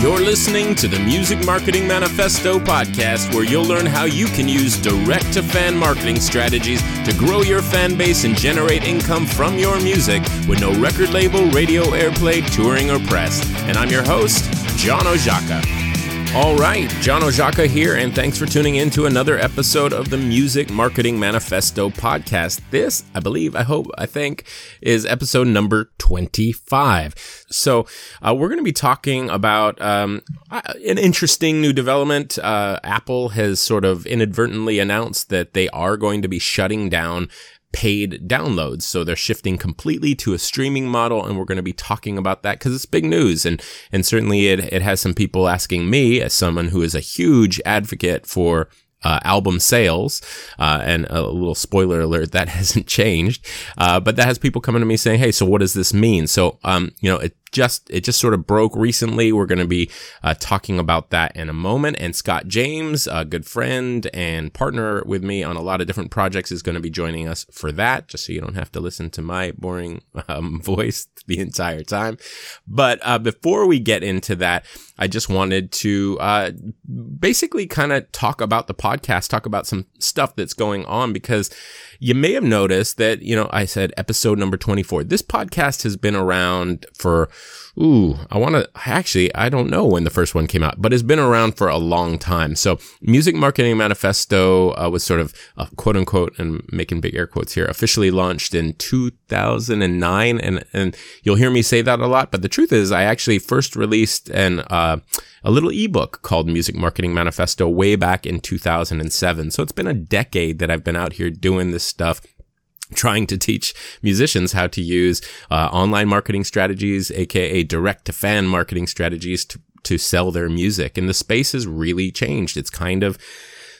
You're listening to the Music Marketing Manifesto podcast, where you'll learn how you can use direct to fan marketing strategies to grow your fan base and generate income from your music with no record label, radio airplay, touring, or press. And I'm your host, John Oszajca. All right, John Oszajca here, and thanks for tuning in to another episode of the Music Marketing Manifesto podcast. This, I believe, I hope, I think, is episode number 25. So, uh, we're going to be talking about um, an interesting new development. Uh, Apple has sort of inadvertently announced that they are going to be shutting down paid downloads. So they're shifting completely to a streaming model. And we're going to be talking about that because it's big news. And, and certainly it, it has some people asking me as someone who is a huge advocate for uh, album sales, uh, and a little spoiler alert that hasn't changed. Uh, but that has people coming to me saying, "Hey, so what does this mean?" So, um, you know, it just it just sort of broke recently. We're going to be uh, talking about that in a moment. And Scott James, a good friend and partner with me on a lot of different projects, is going to be joining us for that. Just so you don't have to listen to my boring um, voice the entire time. But uh, before we get into that, I just wanted to uh, basically kind of talk about the podcast, talk about some stuff that's going on because you may have noticed that, you know, I said episode number 24. This podcast has been around for Ooh, I want to actually, I don't know when the first one came out, but it's been around for a long time. So, Music Marketing Manifesto uh, was sort of uh, quote unquote, and making big air quotes here, officially launched in 2009. And, and you'll hear me say that a lot, but the truth is, I actually first released an, uh, a little ebook called Music Marketing Manifesto way back in 2007. So, it's been a decade that I've been out here doing this stuff trying to teach musicians how to use uh, online marketing strategies, aka direct to fan marketing strategies to, to sell their music. And the space has really changed. It's kind of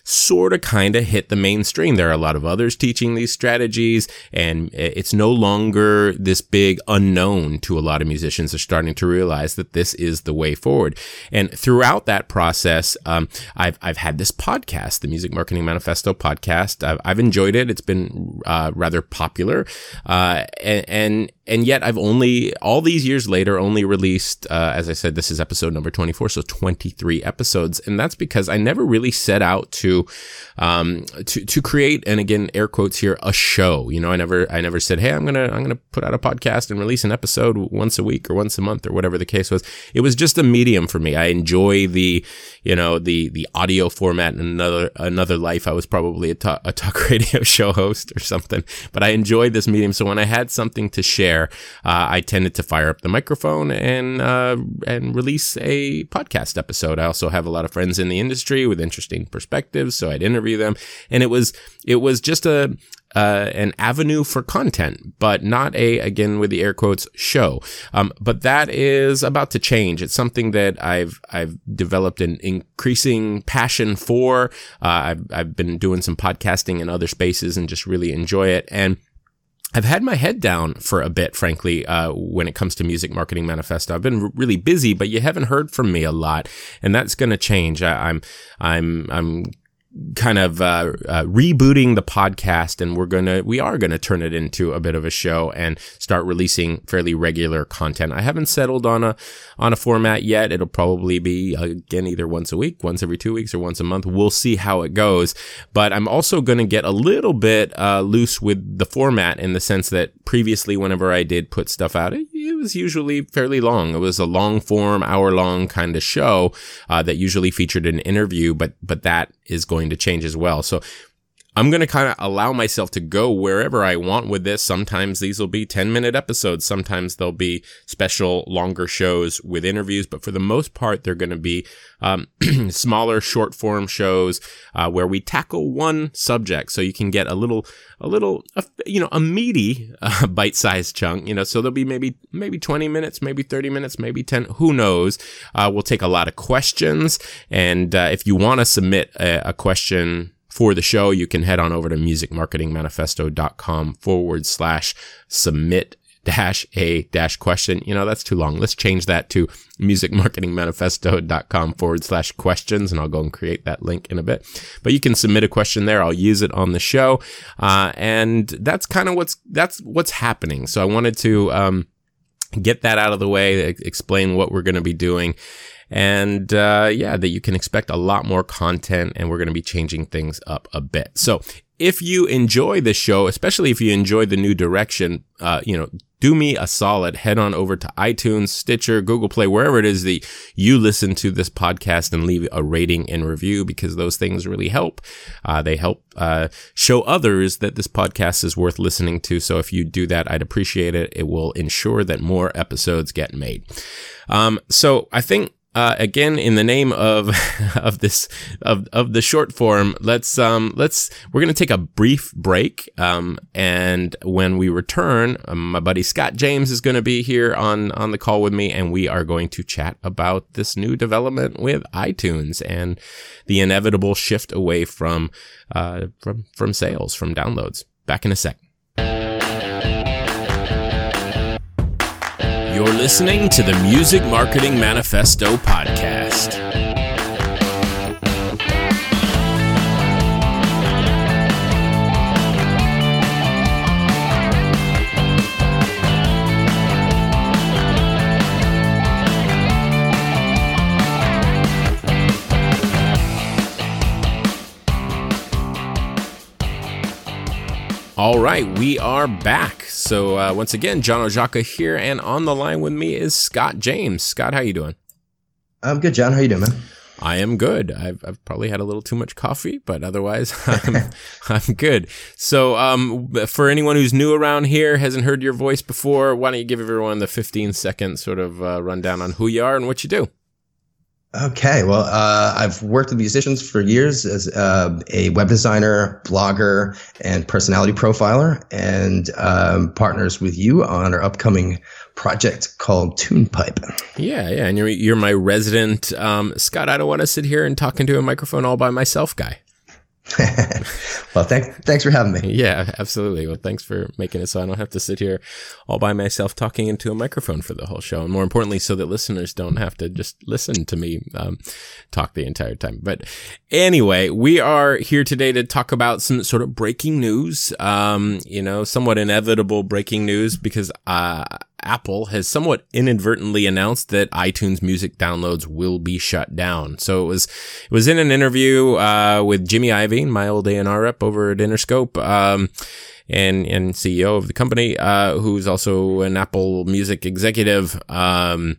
sort of kind of hit the mainstream. There are a lot of others teaching these strategies and it's no longer this big unknown to a lot of musicians are starting to realize that this is the way forward. And throughout that process, um, I've, I've had this podcast, the Music Marketing Manifesto podcast. I've, I've enjoyed it. It's been uh, rather popular. Uh, and, and and yet I've only all these years later only released, uh, as I said, this is episode number twenty four, so twenty three episodes, and that's because I never really set out to, um, to to create, and again, air quotes here, a show. You know, I never I never said, hey, I'm gonna I'm gonna put out a podcast and release an episode once a week or once a month or whatever the case was. It was just a medium for me. I enjoy the, you know, the the audio format. In another another life, I was probably a talk, a talk radio show host or something, but I enjoyed this medium. So when I had something to share uh, I tended to fire up the microphone and uh, and release a podcast episode. I also have a lot of friends in the industry with interesting perspectives, so I'd interview them, and it was it was just a uh, an avenue for content, but not a, again, with the air quotes, show. Um, but that is about to change. It's something that I've, I've developed an increasing passion for. Uh, I've, I've been doing some podcasting in other spaces and just really enjoy it. And I've had my head down for a bit, frankly, uh, when it comes to Music Marketing Manifesto. I've been r- really busy, but you haven't heard from me a lot, and that's going to change. I, I'm, I'm, I'm kind of uh, uh, rebooting the podcast and we're gonna we are gonna turn it into a bit of a show and start releasing fairly regular content. I haven't settled on a on a format yet. It'll probably be again either once a week once every two weeks or once a month. We'll see how it goes. But i'm also gonna get a little bit uh, loose with the format in the sense that previously whenever i did put stuff out it, it was usually fairly long. It was a long form hour long kind of show uh, that usually featured an interview but but that is going to change as well. So I'm going to kind of allow myself to go wherever I want with this. Sometimes these will be 10 minute episodes. Sometimes they'll be special longer shows with interviews. But for the most part, they're going to be um, smaller short form shows uh, where we tackle one subject. So you can get a little, a little, you know, a meaty uh, bite sized chunk, you know, so there'll be maybe, maybe 20 minutes, maybe 30 minutes, maybe 10, who knows. Uh, we'll take a lot of questions. And uh, if you want to submit a, a question, for the show, you can head on over to musicmarketingmanifesto.com forward slash submit dash a dash question. You know, that's too long. Let's change that to musicmarketingmanifesto.com forward slash questions, and I'll go and create that link in a bit. But you can submit a question there. I'll use it on the show. Uh, and that's kind of what's, that's what's happening. So I wanted to, um, get that out of the way, explain what we're going to be doing and uh, yeah, that you can expect a lot more content, and we're going to be changing things up a bit. So if you enjoy the show, especially if you enjoy the new direction, uh, you know, do me a solid. Head on over to iTunes, Stitcher, Google Play, wherever it is that you listen to this podcast and leave a rating and review because those things really help. Uh, they help uh, show others that this podcast is worth listening to. So if you do that, I'd appreciate it. It will ensure that more episodes get made. Um, so I think uh, again, in the name of of this of of the short form, let's um let's we're gonna take a brief break. Um, and when we return, um, my buddy Scott James is gonna be here on on the call with me, and we are going to chat about this new development with iTunes and the inevitable shift away from uh from from sales from downloads. Back in a sec. You're listening to the Music Marketing Manifesto podcast. All right, we are back. So uh, once again, John Oszajca here, and on the line with me is Scott James. Scott, how you doing? I'm good, John. How you doing, man? I am good. I've, I've probably had a little too much coffee, but otherwise, I'm, I'm good. So, um, for anyone who's new around here, hasn't heard your voice before, why don't you give everyone the 15 second sort of uh, rundown on who you are and what you do? Okay, well, uh, I've worked with musicians for years as uh, a web designer, blogger, and personality profiler, and um, partners with you on our upcoming project called TunePipe. Yeah, yeah, and you're you're my resident um, Scott. I don't want to sit here and talk into a microphone all by myself, guy. well, thanks thanks for having me. Yeah, absolutely. Well, thanks for making it so I don't have to sit here all by myself talking into a microphone for the whole show, and more importantly, so that listeners don't have to just listen to me um, talk the entire time. But anyway, we are here today to talk about some sort of breaking news. Um, you know, somewhat inevitable breaking news because uh, Apple has somewhat inadvertently announced that iTunes music downloads will be shut down. So it was it was in an interview uh, with Jimmy Iovine, my old A&R rep over at Interscope. Um, and, and CEO of the company, uh, who's also an Apple Music executive. Um,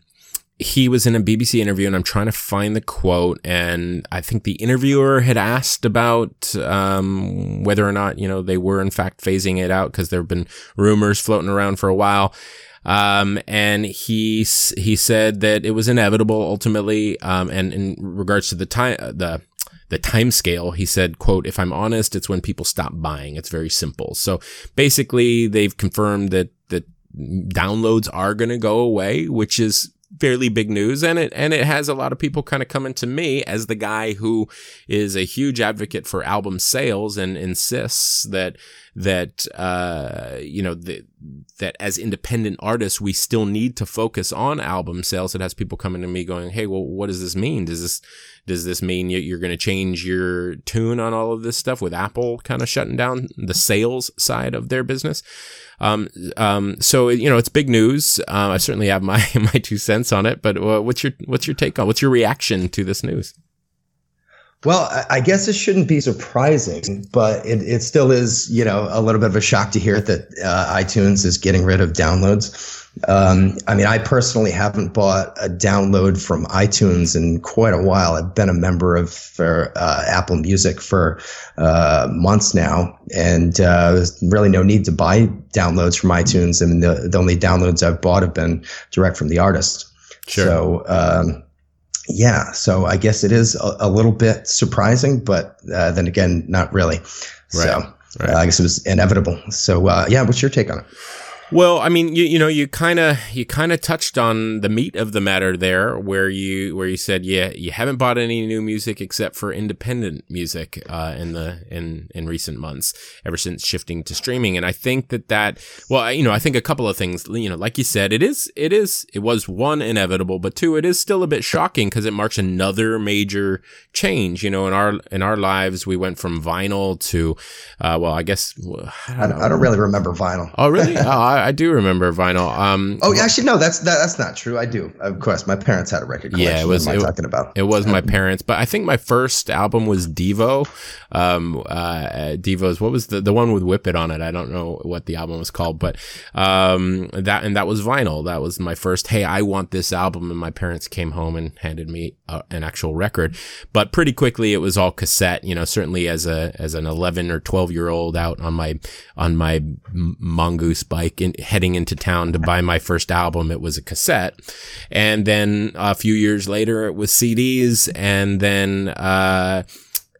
he was in a BBC interview and I'm trying to find the quote. And I think the interviewer had asked about, um, whether or not, you know, they were in fact phasing it out because there have been rumors floating around for a while. Um, and he he said that it was inevitable ultimately. Um, and in regards to the time the the time scale, he said, quote, if I'm honest, it's when people stop buying. It's very simple. So basically they've confirmed that, that downloads are going to go away, which is fairly big news and it and it has a lot of people kind of coming to me as the guy who is a huge advocate for album sales and insists that that uh you know the, that as independent artists we still need to focus on album sales it has people coming to me going hey well what does this mean does this does this mean you're going to change your tune on all of this stuff with Apple kind of shutting down the sales side of their business um, um, so you know, it's big news. Uh, I certainly have my my two cents on it. But uh, what's your what's your take on what's your reaction to this news? Well, I guess it shouldn't be surprising, but it, it still is, you know, a little bit of a shock to hear that uh, iTunes is getting rid of downloads. Um, I mean, I personally haven't bought a download from iTunes in quite a while. I've been a member of for, uh, Apple Music for uh, months now, and uh, there's really no need to buy downloads from iTunes. I mean, the, the only downloads I've bought have been direct from the artist. Sure. So, um, yeah, so I guess it is a, a little bit surprising, but uh, then again, not really. Right. So right. Uh, I guess it was inevitable. So, uh, yeah, what's your take on it? Well, I mean, you you know, you kind of you kind of touched on the meat of the matter there, where you where you said, yeah, you haven't bought any new music except for independent music uh, in the in in recent months, ever since shifting to streaming. And I think that that well, you know, I think a couple of things, you know, like you said, it is it is it was one inevitable, but two, it is still a bit shocking because it marks another major change. You know, in our in our lives, we went from vinyl to, uh, well, I guess I don't, I I don't really remember vinyl. Oh, really? oh, I, I do remember vinyl. Um, oh, actually, no, that's that, that's not true. I do, of course. My parents had a record collection. Yeah, it was. What am I talking about? It was my parents, but I think my first album was Devo. Um, uh, Devo's what was the the one with Whip It on it? I don't know what the album was called, but um, that and that was vinyl. That was my first. Hey, I want this album, and my parents came home and handed me uh, an actual record. But pretty quickly, it was all cassette. You know, certainly as a as an eleven or twelve year old out on my on my mongoose bike and heading into town to buy my first album, it was a cassette. And then a few years later, it was CDs. And then, uh,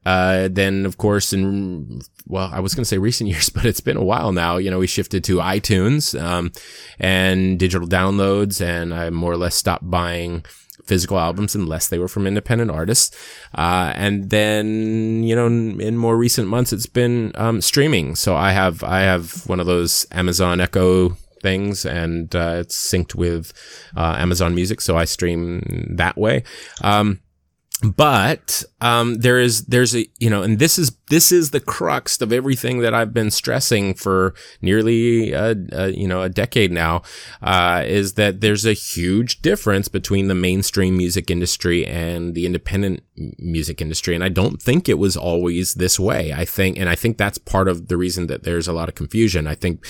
uh, then of course in, well, I was going to say recent years, but it's been a while now. You know, we shifted to iTunes, um, and digital downloads and I more or less stopped buying physical albums unless they were from independent artists. Uh, and then, you know, in, more recent months, it's been um, streaming. So I have I have one of those Amazon Echo things and uh, it's synced with uh, Amazon Music, so I stream that way. Um, but um, there is there's a you know and this is this is the crux of everything that I've been stressing for nearly a, a you know a decade now uh, is that there's a huge difference between the mainstream music industry and the independent music industry. And I don't think it was always this way. I think and I think that's part of the reason that there's a lot of confusion. I think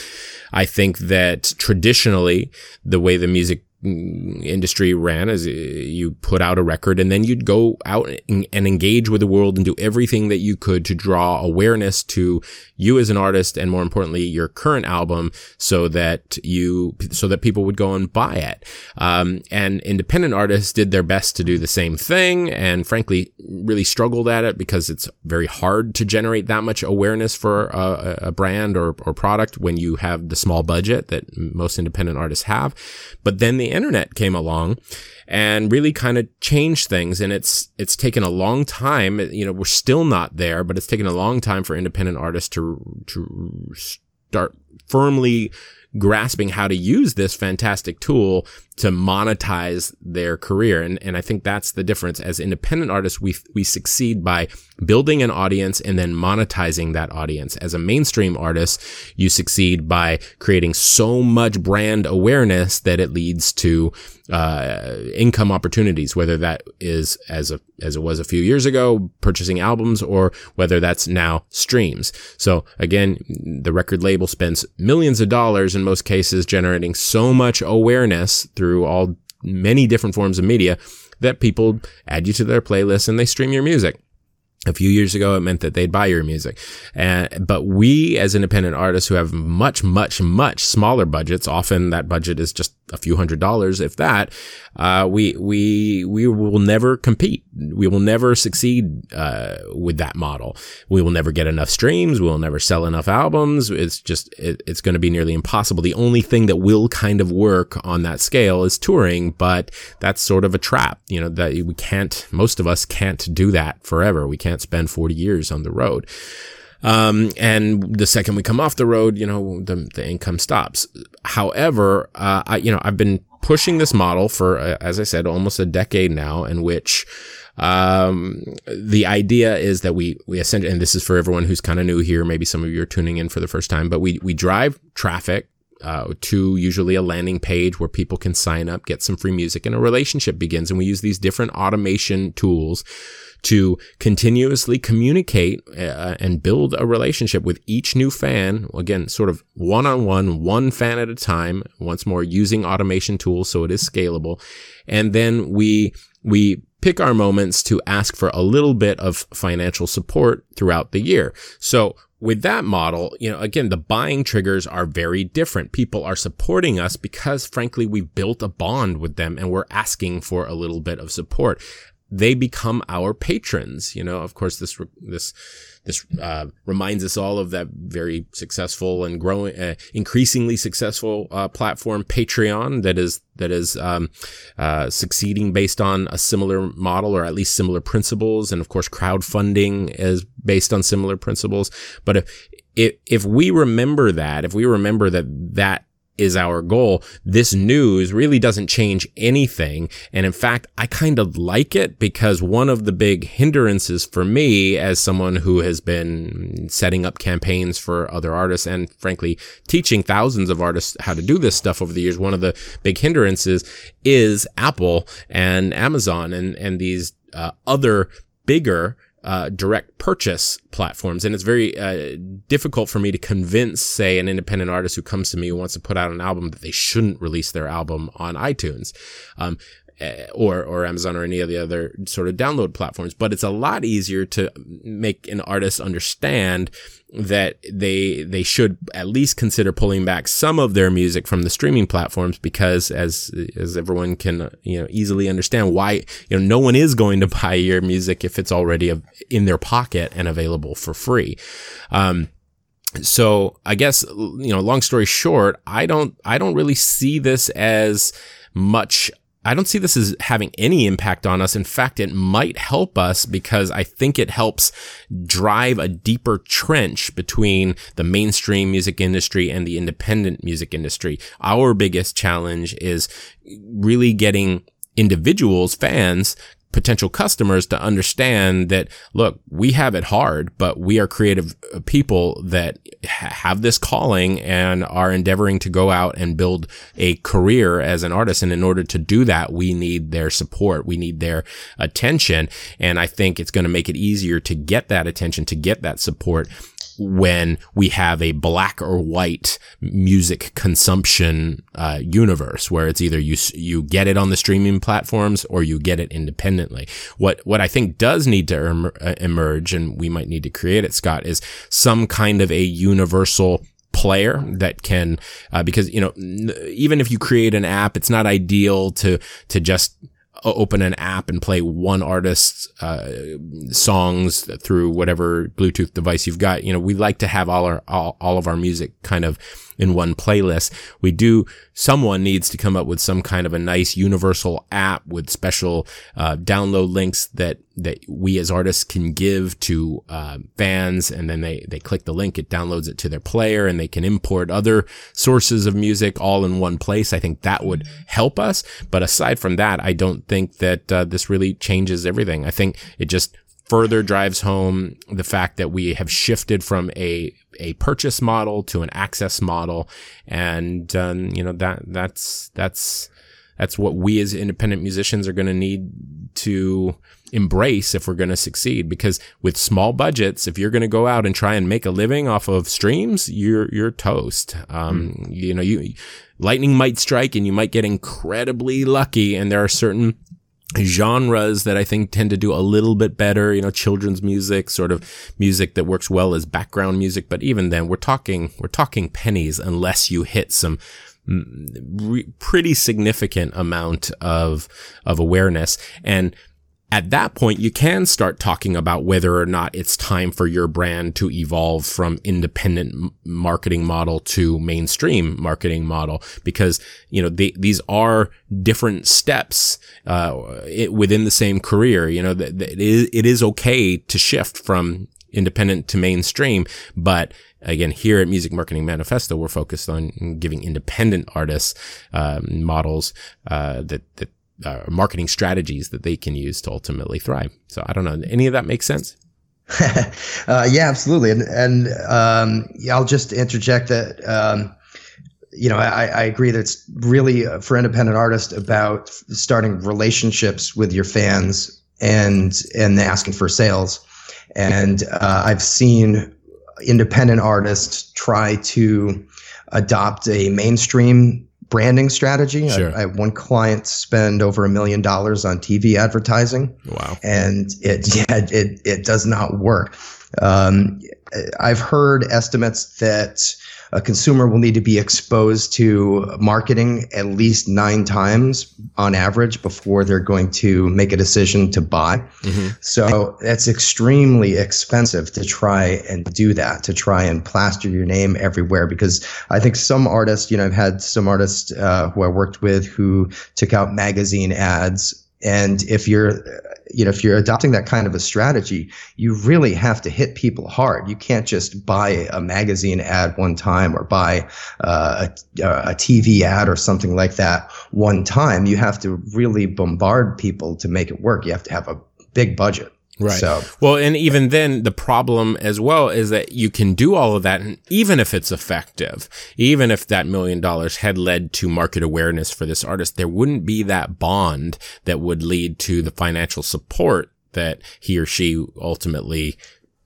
I think that traditionally the way the music industry ran as you put out a record and then you'd go out and engage with the world and do everything that you could to draw awareness to you as an artist and more importantly your current album so that you so that people would go and buy it. Um, and independent artists did their best to do the same thing and frankly really struggled at it because it's very hard to generate that much awareness for a, a brand or, or product when you have the small budget that most independent artists have. But then the internet came along and really kind of changed things. And it's, it's taken a long time. You know, we're still not there, but it's taken a long time for independent artists to, to start firmly grasping how to use this fantastic tool to monetize their career. And, and I think that's the difference. As independent artists, we, we succeed by building an audience and then monetizing that audience. As a mainstream artist, you succeed by creating so much brand awareness that it leads to uh, income opportunities, whether that is as a as it was a few years ago, purchasing albums, or whether that's now streams. So again, the record label spends millions of dollars in most cases generating so much awareness through all many different forms of media that people add you to their playlist and they stream your music. A few years ago, it meant that they'd buy your music. And, but we as independent artists who have much, much, much smaller budgets, often that budget is just a few hundred dollars, if that, uh, we, we, we will never compete. We will never succeed, uh, with that model. We will never get enough streams. We will never sell enough albums. It's just, it, it's going to be nearly impossible. The only thing that will kind of work on that scale is touring, but that's sort of a trap, you know, that we can't, most of us can't do that forever. We can't spend 40 years on the road. Um, and the second we come off the road, you know, the, the income stops. However, uh, I, you know, I've been pushing this model for, uh, as I said, almost a decade now in which, um, the idea is that we, we essentially, and this is for everyone who's kind of new here. Maybe some of you are tuning in for the first time, but we, we drive traffic uh, to usually a landing page where people can sign up, get some free music, and a relationship begins. And we use these different automation tools to continuously communicate uh, and build a relationship with each new fan. Again, sort of one on one, one fan at a time. Once more, using automation tools so it is scalable. And then we, we pick our moments to ask for a little bit of financial support throughout the year. So with that model, you know, again, the buying triggers are very different. People are supporting us because frankly, we've built a bond with them and we're asking for a little bit of support they become our patrons. You know, of course, this, this, this, uh, reminds us all of that very successful and growing, uh, increasingly successful, uh, platform, Patreon, that is, that is, um, uh, succeeding based on a similar model or at least similar principles. And of course, crowdfunding is based on similar principles. But if, if, if we remember that, if we remember that that is our goal. This news really doesn't change anything. And in fact, I kind of like it because one of the big hindrances for me as someone who has been setting up campaigns for other artists and frankly teaching thousands of artists how to do this stuff over the years, one of the big hindrances is Apple and Amazon and, and these uh, other bigger uh, direct purchase platforms. And it's very uh, difficult for me to convince, say, an independent artist who comes to me who wants to put out an album that they shouldn't release their album on iTunes. Um, or or Amazon or any of the other sort of download platforms. But it's a lot easier to make an artist understand that they they should at least consider pulling back some of their music from the streaming platforms because as as everyone can you know easily understand why you know no one is going to buy your music if it's already in their pocket and available for free um, so I guess you know long story short I don't I don't really see this as much I don't see this as having any impact on us. In fact, it might help us because I think it helps drive a deeper trench between the mainstream music industry and the independent music industry. Our biggest challenge is really getting individuals, fans, potential customers to understand that look we have it hard but we are creative uh, people that have this calling and are endeavoring to go out and build a career as an artist. And in order to do that we need their support. We need their attention. And i think it's going to make it easier to get that attention to get that support when we have a black or white music consumption uh, universe where it's either you you get it on the streaming platforms or you get it independently. What what I think does need to em- uh, emerge, and we might need to create it, Scott, is some kind of a universal player that can uh, because you know even if you create an app it's not ideal to to just open an app and play one artist's uh, songs through whatever Bluetooth device you've got. You know, we like to have all our all, all of our music kind of in one playlist. We do, someone needs to come up with some kind of a nice universal app with special uh, download links that, that we as artists can give to uh, fans. And then they, they click the link, it downloads it to their player and they can import other sources of music all in one place. I think that would help us. But aside from that, I don't think that uh, this really changes everything. I think it just further drives home the fact that we have shifted from a a purchase model to an access model, and um, you know that that's that's that's what we as independent musicians are going to need to embrace if we're going to succeed because with small budgets if you're going to go out and try and make a living off of streams you're you're toast um, mm. you know you lightning might strike and you might get incredibly lucky and there are certain genres that I think tend to do a little bit better, you know, children's music, sort of music that works well as background music. But even then, we're talking, we're talking pennies unless you hit some re- pretty significant amount of, of awareness. And at that point, you can start talking about whether or not it's time for your brand to evolve from independent marketing model to mainstream marketing model because, you know, they, these are different steps, uh, it, within the same career. You know, that it is, it is okay to shift from independent to mainstream, but again, here at Music Marketing Manifesto, we're focused on giving independent artists, uh, models, uh, that, that, uh, marketing strategies that they can use to ultimately thrive. So I don't know. Any of that makes sense? uh, yeah, absolutely. And, and um, I'll just interject that, um, you know, I, I, agree that it's really uh, for independent artists about starting relationships with your fans and and asking for sales. And uh, I've seen independent artists try to adopt a mainstream branding strategy. Sure. I, I, have one client spend over a million dollars on TV advertising. Wow. And it, yeah, it, it does not work. Um, I've heard estimates that a consumer will need to be exposed to marketing at least nine times on average before they're going to make a decision to buy. Mm-hmm. So it's extremely expensive to try and do that, to try and plaster your name everywhere. Because I think some artists, you know, I've had some artists uh, who I worked with who took out magazine ads and if you're you know if you're adopting that kind of a strategy you really have to hit people hard. You can't just buy a magazine ad one time or buy uh, a, a tv ad or something like that one time. You have to really bombard people to make it work. You have to have a big budget Right. So, well, and even then, the problem as well is that you can do all of that, and even if it's effective, even if that million dollars had led to market awareness for this artist, there wouldn't be that bond that would lead to the financial support that he or she ultimately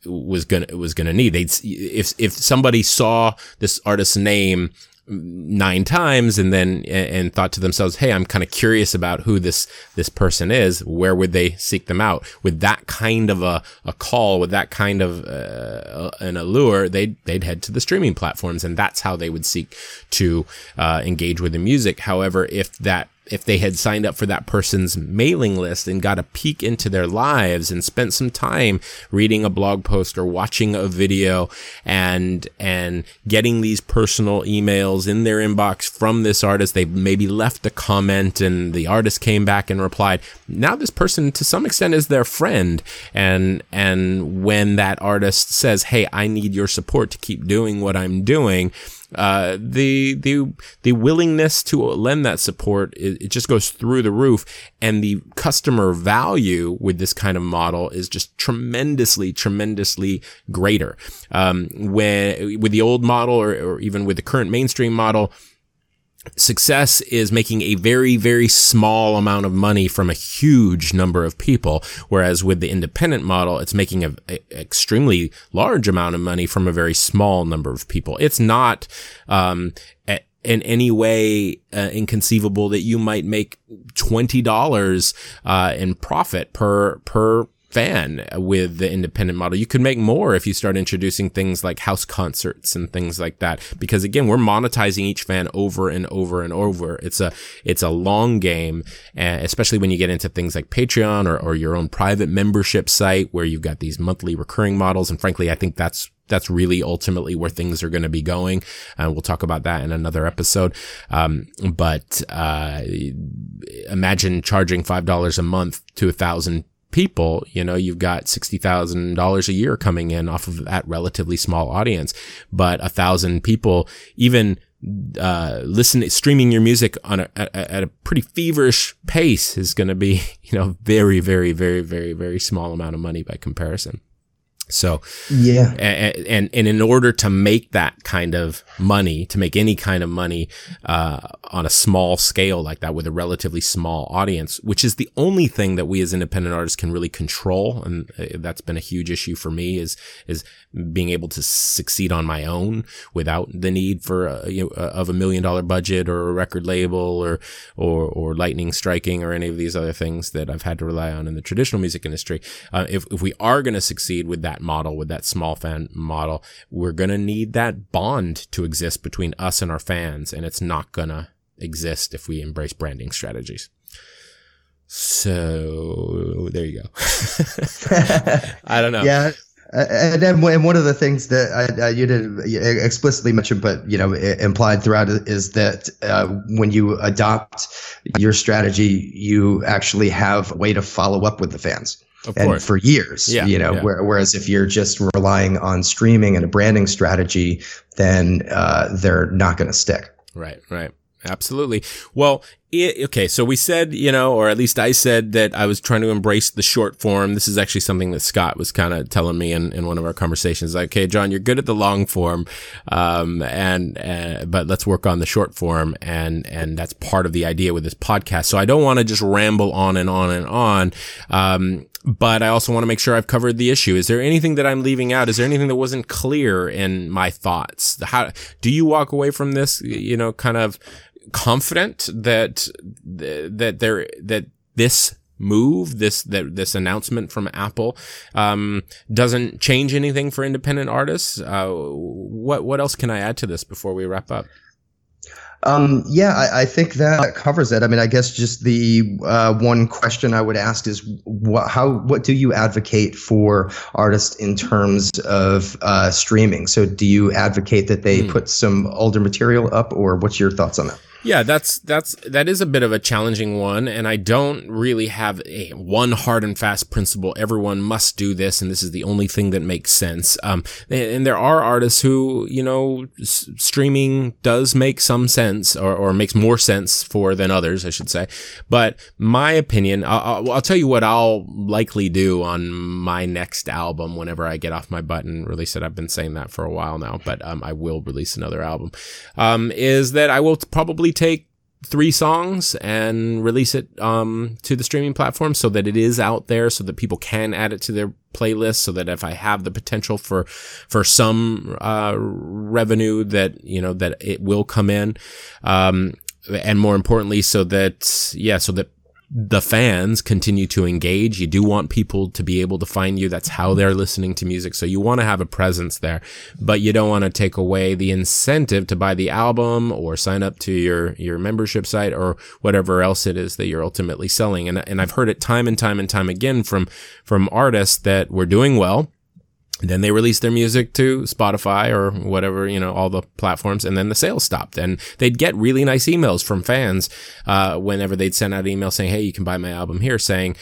was gonna was gonna need. They'd if if somebody saw this artist's name nine times and then and thought to themselves hey i'm kind of curious about who this this person is. Where would they seek them out? With that kind of a, a call with that kind of uh, an allure they'd they'd head to the streaming platforms and that's how they would seek to uh, engage with the music. However if that if they had signed up for that person's mailing list and got a peek into their lives and spent some time reading a blog post or watching a video and and getting these personal emails in their inbox from this artist they maybe left a comment and the artist came back and replied. Now this person to some extent is their friend. And and when that artist says hey I need your support to keep doing what I'm doing uh, the the the willingness to lend that support it, it, just goes through the roof, and the customer value with this kind of model is just tremendously tremendously greater. Um, when with the old model or, or even with the current mainstream model success is making a very, very small amount of money from a huge number of people. Whereas with the independent model, it's making an extremely large amount of money from a very small number of people. It's not, um, in any way uh, inconceivable that you might make $20 uh, in profit per per fan with the independent model. You could make more if you start introducing things like house concerts and things like that. Because again, we're monetizing each fan over and over and over. It's a, it's a long game, especially when you get into things like Patreon or, or your own private membership site where you've got these monthly recurring models. And frankly, I think that's that's really ultimately where things are going to be going. And we'll talk about that in another episode. Um, but, uh, imagine charging $5 a month to a thousand people, you know, you've got $60,000 a year coming in off of that relatively small audience, but a thousand people, even uh, listen, streaming your music on a, at a pretty feverish pace is going to be, you know, very, very, very, very, very small amount of money by comparison. So yeah, and, and, and in order to make that kind of money, to make any kind of money uh, on a small scale like that with a relatively small audience, which is the only thing that we as independent artists can really control, and uh, that's been a huge issue for me is is being able to succeed on my own without the need for a, you know, of a million dollar budget or a record label or or or lightning striking or any of these other things that I've had to rely on in the traditional music industry. Uh, if if we are going to succeed with that model, with that small fan model, we're going to need that bond to exist between us and our fans. And it's not going to exist if we embrace branding strategies. So there you go. I don't know. Yeah. and then and one of the things that I, you didn't explicitly mention, but you know, implied throughout is that uh, when you adopt your strategy, you actually have a way to follow up with the fans. Of and course. for years, yeah, you know, yeah. whereas if you're just relying on streaming and a branding strategy, then uh, they're not going to stick. Right, right. Absolutely. Well, it, okay, so we said, you know, or at least I said that I was trying to embrace the short form. This is actually something that Scott was kind of telling me in, in one of our conversations. Like, okay, John, you're good at the long form, um, and uh, but let's work on the short form, and and that's part of the idea with this podcast. So I don't want to just ramble on and on and on. Um, but I also want to make sure I've covered the issue. Is there anything that I'm leaving out? Is there anything that wasn't clear in my thoughts? How do you walk away from this? You know, kind of confident that that there that this move this that this announcement from Apple um, doesn't change anything for independent artists. Uh, what what else can I add to this before we wrap up? Um, yeah, I, I, think that covers it. I mean, I guess just the uh, one question I would ask is, what, how, what do you advocate for artists in terms of uh, streaming? So, do you advocate that they mm. put some older material up, or what's your thoughts on that? Yeah, that's that's that is a bit of a challenging one, and I don't really have a one hard and fast principle. Everyone must do this, and this is the only thing that makes sense. Um, and there are artists who, you know, s- streaming does make some sense, or, or makes more sense for than others, I should say. But my opinion, I'll, I'll tell you what I'll likely do on my next album whenever I get off my butt and release it. I've been saying that for a while now, but um, I will release another album. Um, is that I will probably take three songs and release it um, to the streaming platform so that it is out there so that people can add it to their playlist so that if I have the potential for for some uh, revenue that you know that it will come in um, and more importantly so that yeah so that the fans continue to engage. You do want people to be able to find you. That's how they're listening to music. So you want to have a presence there, but you don't want to take away the incentive to buy the album or sign up to your, your membership site or whatever else it is that you're ultimately selling. And, and I've heard it time and time and time again from, from artists that were doing well then they released their music to Spotify or whatever, you know, all the platforms, and then the sales stopped. And they'd get really nice emails from fans uh, whenever they'd send out an email saying, "Hey, you can buy my album here," saying,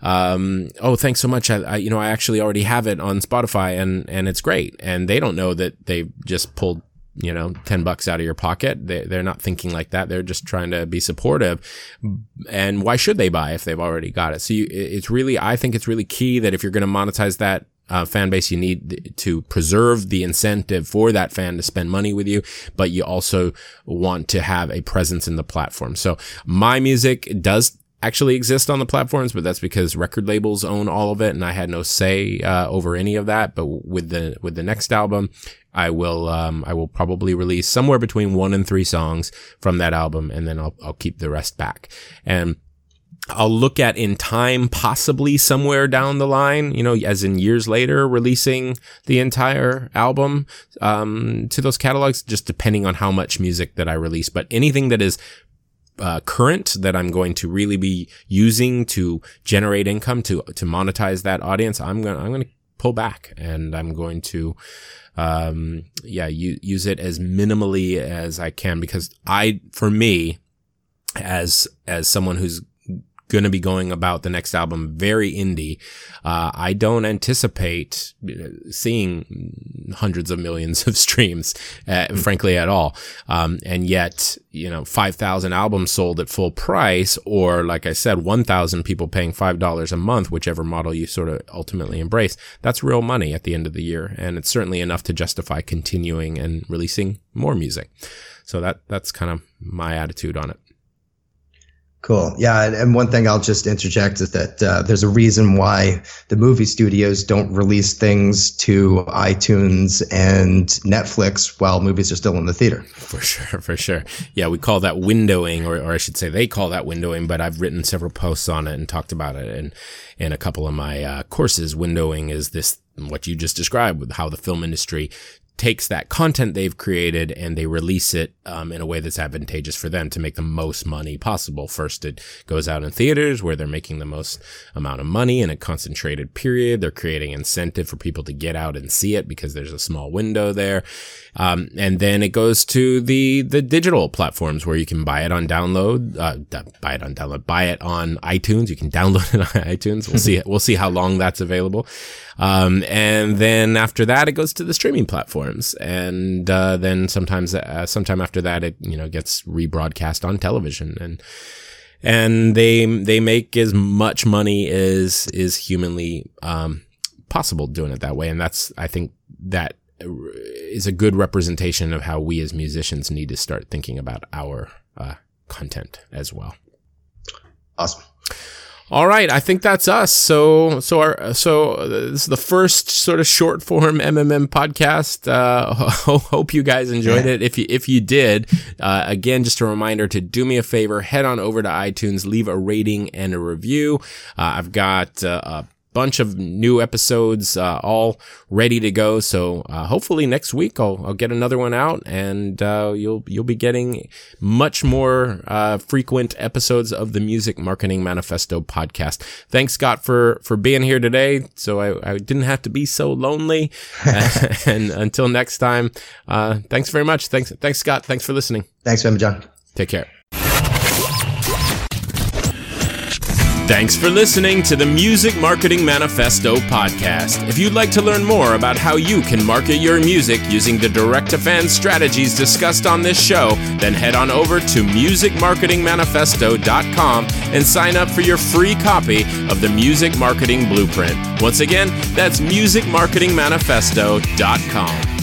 um, "Oh, thanks so much. I, I, you know, I actually already have it on Spotify, and and it's great." And they don't know that they just pulled you know, 10 bucks out of your pocket. They, they're not thinking like that. They're just trying to be supportive. And why should they buy if they've already got it? So you, it's really, I think it's really key that if you're going to monetize that uh, fan base, you need to preserve the incentive for that fan to spend money with you, but you also want to have a presence in the platform. So my music does actually exist on the platforms, but that's because record labels own all of it, and I had no say uh, over any of that. But with the with the next album, I will um, I will probably release somewhere between one and three songs from that album, and then I'll I'll keep the rest back. And I'll look at in time, possibly somewhere down the line, you know, as in years later, releasing the entire album um, to those catalogs, just depending on how much music that I release. But anything that is uh, current that I'm going to really be using to generate income to to monetize that audience, I'm gonna I'm gonna pull back and I'm going to um, yeah use it as minimally as I can because I for me as as someone who's going to be going about the next album very indie. Uh, I don't anticipate seeing hundreds of millions of streams, uh, mm-hmm. frankly, at all. Um, and yet, you know, 5,000 albums sold at full price, or like I said, 1,000 people paying $5 a month, whichever model you sort of ultimately embrace. That's real money at the end of the year. And it's certainly enough to justify continuing and releasing more music. So that, that's kind of my attitude on it. Cool. Yeah, and, one thing I'll just interject is that uh, there's a reason why the movie studios don't release things to iTunes and Netflix while movies are still in the theater. For sure, for sure. Yeah, we call that windowing, or, or I should say, they call that windowing. But I've written several posts on it and talked about it, and in a couple of my uh, courses. Windowing is this what you just described with how the film industry takes that content they've created and they release it um, in a way that's advantageous for them to make the most money possible. First, it goes out in theaters where they're making the most amount of money in a concentrated period. They're creating incentive for people to get out and see it because there's a small window there. Um, and then it goes to the the digital platforms where you can buy it on download, uh, buy it on download, buy it on iTunes. You can download it on iTunes. We'll see. We'll see how long that's available. Um, and then after that, it goes to the streaming platforms, and uh, then sometimes, uh, sometime after that, it you know gets rebroadcast on television, and and they they make as much money as is humanly um, possible doing it that way, and that's I think that is a good representation of how we as musicians need to start thinking about our uh, content as well. Awesome. All right, I think that's us. So, so our, so this is the first sort of short form MMM podcast. Uh, hope you guys enjoyed it. If you if you did, uh, again, just a reminder to do me a favor, head on over to iTunes, leave a rating and a review. Uh, I've got uh, a bunch of new episodes uh, all ready to go. So uh, hopefully next week I'll, I'll get another one out, and uh, you'll you'll be getting much more uh, frequent episodes of the Music Marketing Manifesto podcast. Thanks, Scott, for for being here today. So I, I didn't have to be so lonely. and until next time, uh, thanks very much. Thanks, thanks, Scott. Thanks for listening. Thanks, John. Take care. Thanks for listening to the Music Marketing Manifesto podcast. If you'd like to learn more about how you can market your music using the direct to fan strategies discussed on this show, then head on over to musicmarketingmanifesto.com and sign up for your free copy of the Music Marketing Blueprint. Once again, that's musicmarketingmanifesto.com.